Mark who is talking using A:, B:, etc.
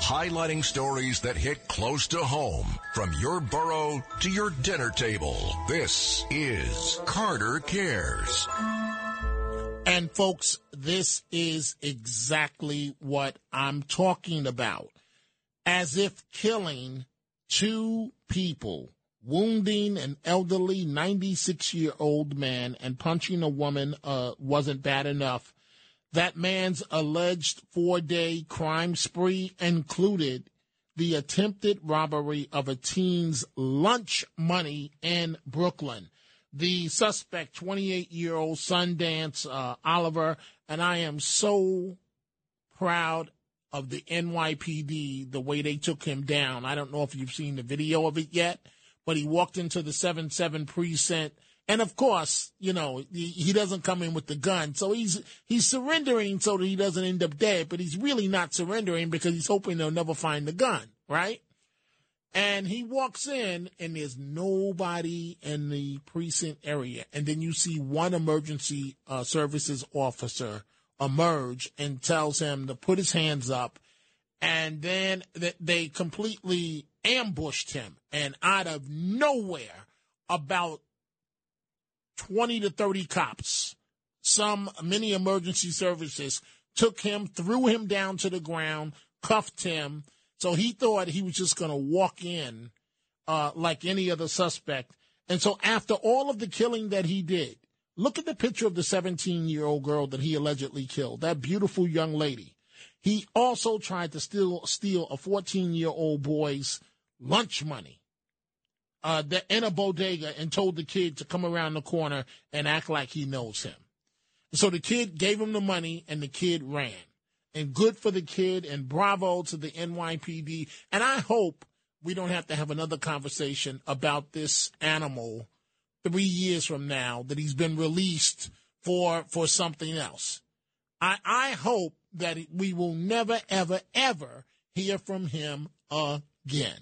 A: highlighting stories that hit close to home from your borough to your dinner table. This is Carter Cares.
B: And folks, this is exactly what I'm talking about. As if killing two people, wounding an elderly 96 year old man and punching a woman uh, wasn't bad enough. That man's alleged four day crime spree included the attempted robbery of a teen's lunch money in Brooklyn. The suspect, 28 year old Sundance uh, Oliver, and I am so proud of the NYPD, the way they took him down. I don't know if you've seen the video of it yet, but he walked into the 7 7 precinct and of course, you know, he, doesn't come in with the gun. So he's he's surrendering so that he doesn't end up dead, but he's really not surrendering because he's hoping they'll never find the gun, right? And he walks in and there's nobody in the precinct area. And then you see one emergency uh, services officer emerge and tells him to put his hands up. And then they completely ambushed him. And out of nowhere, about 20 to 30 cops, some many emergency services, took him, threw him down to the ground, cuffed him. So he thought he was just going to walk in uh, like any other suspect. And so after all of the killing that he did, look at the picture of the 17 year old girl that he allegedly killed, that beautiful young lady. He also tried to steal, steal a 14 year old boy's lunch money uh, the, in a bodega and told the kid to come around the corner and act like he knows him. So the kid gave him the money and the kid ran. And good for the kid and bravo to the NYPD. And I hope we don't have to have another conversation about this animal three years from now that he's been released for for something else. I, I hope that we will never, ever, ever hear from him again.